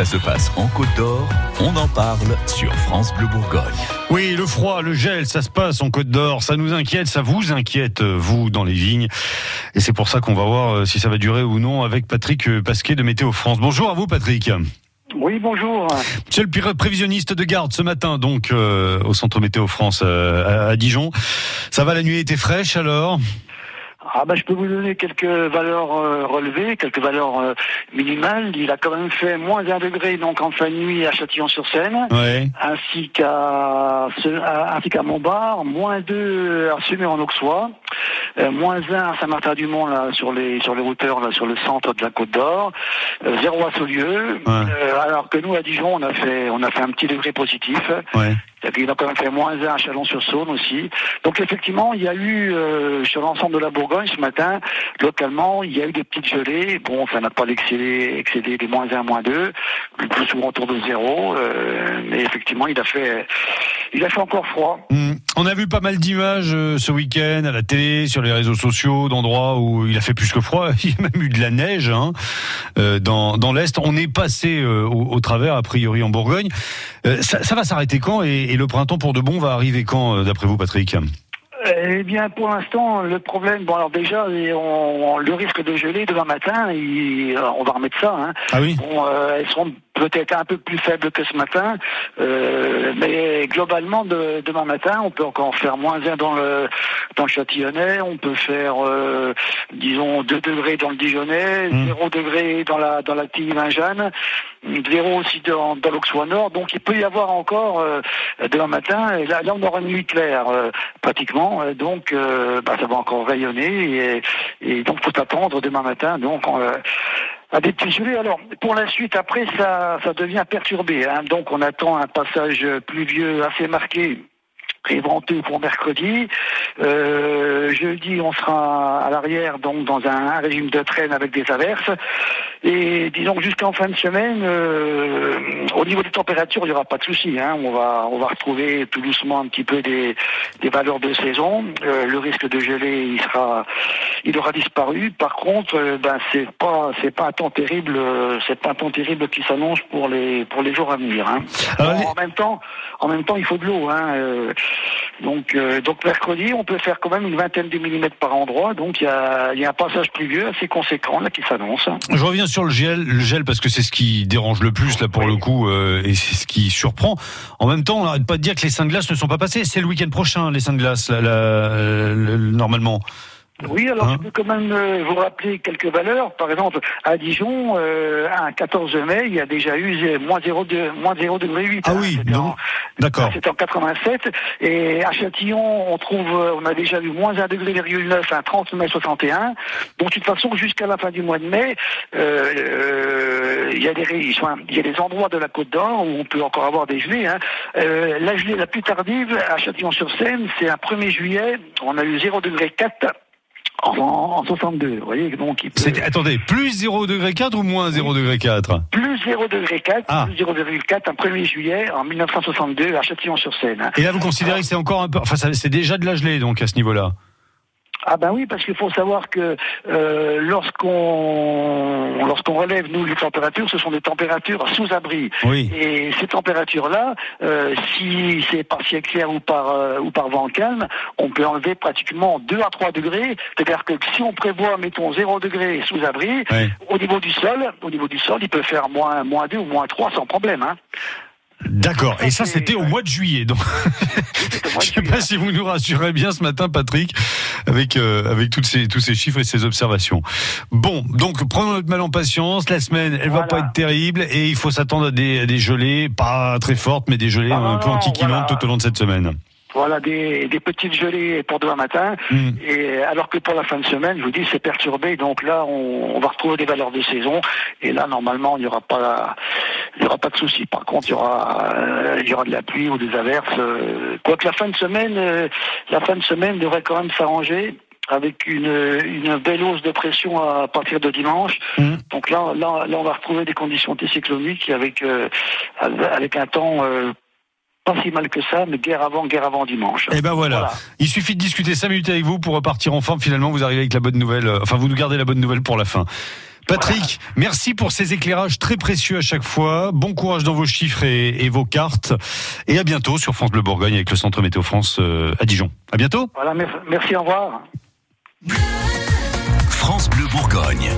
Ça se passe en Côte d'Or. On en parle sur France Bleu Bourgogne. Oui, le froid, le gel, ça se passe en Côte d'Or. Ça nous inquiète, ça vous inquiète, vous, dans les vignes. Et c'est pour ça qu'on va voir euh, si ça va durer ou non avec Patrick euh, Pasquet de Météo France. Bonjour à vous, Patrick. Oui, bonjour. Monsieur le prévisionniste de garde ce matin, donc, euh, au Centre Météo France à, à Dijon. Ça va, la nuit était fraîche alors? Ah bah, je peux vous donner quelques valeurs euh, relevées, quelques valeurs euh, minimales. Il a quand même fait moins d'un degré donc en fin de nuit à Châtillon-sur-Seine, ainsi qu'à ainsi qu'à Montbard, moins deux à Sumé en Auxois, euh, moins un à Saint-Martin-du-Mont là sur les sur les routeurs là sur le centre de la Côte d'Or, zéro à Saulieu. alors que nous à Dijon on a fait on a fait un petit degré positif. Ouais. Il a quand même fait moins 1 à Chalon-sur-Saône aussi. Donc effectivement, il y a eu euh, sur l'ensemble de la Bourgogne ce matin, localement, il y a eu des petites gelées. Bon, ça n'a pas excédé, excédé des moins 1, moins 2, le plus souvent autour de zéro. Euh, mais effectivement, il a fait, il a fait encore froid. Hmm. On a vu pas mal d'images euh, ce week-end à la télé, sur les réseaux sociaux, d'endroits où il a fait plus que froid. Il y a même eu de la neige hein, dans, dans l'est. On est passé au, travers a priori en Bourgogne. Ça, ça va s'arrêter quand et, et le printemps pour de bon va arriver quand, euh, d'après vous, Patrick eh bien, pour l'instant, le problème, bon, alors déjà, on, le risque de geler demain matin, on va remettre ça. Hein. Ah oui. Bon, euh, elles seront peut-être un peu plus faibles que ce matin, euh, mais globalement, de, demain matin, on peut encore faire moins 1 dans le dans le Châtillonnais, on peut faire, euh, disons, 2 degrés dans le Dijonais, 0 hmm. degré dans la dans la Vingeanne, 0 aussi dans, dans l'Auxois Nord. Donc, il peut y avoir encore euh, demain matin, et là, là, on aura une nuit claire pratiquement, donc bah, ça va encore rayonner, et, et donc faut attendre demain matin. Donc, à des petits. Alors, pour la suite, après, ça, ça devient perturbé. Hein. Donc, on attend un passage pluvieux assez marqué préventé pour mercredi. Euh, jeudi, on sera à l'arrière, donc dans un, régime de traîne avec des averses. Et disons que jusqu'en fin de semaine, euh, au niveau des températures, il n'y aura pas de souci. Hein. On va on va retrouver tout doucement un petit peu des, des valeurs de saison. Euh, le risque de geler, il sera, il aura disparu. Par contre, ben c'est pas c'est pas un temps terrible, c'est pas un temps terrible qui s'annonce pour les pour les jours à venir. Hein. en même temps, en même temps, il faut de l'eau. Hein. Euh, donc, euh, donc mercredi, on peut faire quand même une vingtaine de millimètres par endroit. Donc il y a, y a, un passage pluvieux assez conséquent là qui s'annonce. Je reviens sur le gel, le gel parce que c'est ce qui dérange le plus là pour le coup euh, et c'est ce qui surprend. En même temps, on n'arrête pas de dire que les saints de glace ne sont pas passés. C'est le week-end prochain les saints de glace normalement. Oui, alors hein je peux quand même euh, vous rappeler quelques valeurs. Par exemple, à Dijon, euh, à 14 mai, il y a déjà eu moins 0,8. moins degré 8. Ah oui, d'accord. C'était en 87. Et à Châtillon, on trouve, euh, on a déjà eu moins 1 degré 9 à 30 mai 61. Donc, de toute façon, jusqu'à la fin du mois de mai, euh, il y a des il y a des endroits de la Côte d'Or où on peut encore avoir des gelées. Hein. la gelée la plus tardive à Châtillon-sur-Seine, c'est un 1er juillet. On a eu 0 degré 4 en, 62. Vous voyez, donc il peut... Attendez, plus 0 degré 4 ou moins 0 degré 4 Plus 0 degré 4, ah. plus 0 degré 4 un 1er juillet en 1962 à Châtillon-sur-Seine. Et là, vous considérez que c'est encore un peu, enfin, c'est déjà de la gelée donc à ce niveau-là. Ah ben oui, parce qu'il faut savoir que euh, lorsqu'on lorsqu'on relève nous les températures, ce sont des températures sous abri. Oui. Et ces températures-là, euh, si c'est par ciel clair ou par euh, ou par vent calme, on peut enlever pratiquement 2 à 3 degrés. C'est-à-dire que si on prévoit, mettons 0 degré sous abri, au niveau du sol, au niveau du sol, il peut faire moins moins 2 ou moins 3 sans problème. Hein. D'accord. Et ça, c'était au mois de juillet. Donc, je sais pas si vous nous rassurez bien ce matin, Patrick, avec euh, avec toutes ces tous ces chiffres et ces observations. Bon, donc prenons notre mal en patience. La semaine, elle va pas être terrible et il faut s'attendre à des, des gelées, pas très fortes, mais des gelées un peu antiquillantes tout au long de cette semaine. Voilà, des, des, petites gelées pour demain matin. Hmm. Et alors que pour la fin de semaine, je vous dis, c'est perturbé. Donc là, on, on, va retrouver des valeurs de saison. Et là, normalement, il n'y aura pas, il y aura pas de souci. Par contre, il y aura, euh, il y aura de la pluie ou des averses. Euh, quoique la fin de semaine, euh, la fin de semaine devrait quand même s'arranger avec une, une belle hausse de pression à partir de dimanche. Hmm. Donc là, là, là, on va retrouver des conditions anticycloniques avec, avec un temps pas si mal que ça, mais guerre avant, guerre avant dimanche. Et ben voilà. Il suffit de discuter 5 minutes avec vous pour repartir en forme. Finalement, vous arrivez avec la bonne nouvelle. Euh, enfin, vous nous gardez la bonne nouvelle pour la fin. Patrick, merci pour ces éclairages très précieux à chaque fois. Bon courage dans vos chiffres et, et, vos cartes. Et à bientôt sur France Bleu Bourgogne avec le Centre Météo France euh, à Dijon. À bientôt. Voilà, merci, au revoir. France Bleu Bourgogne.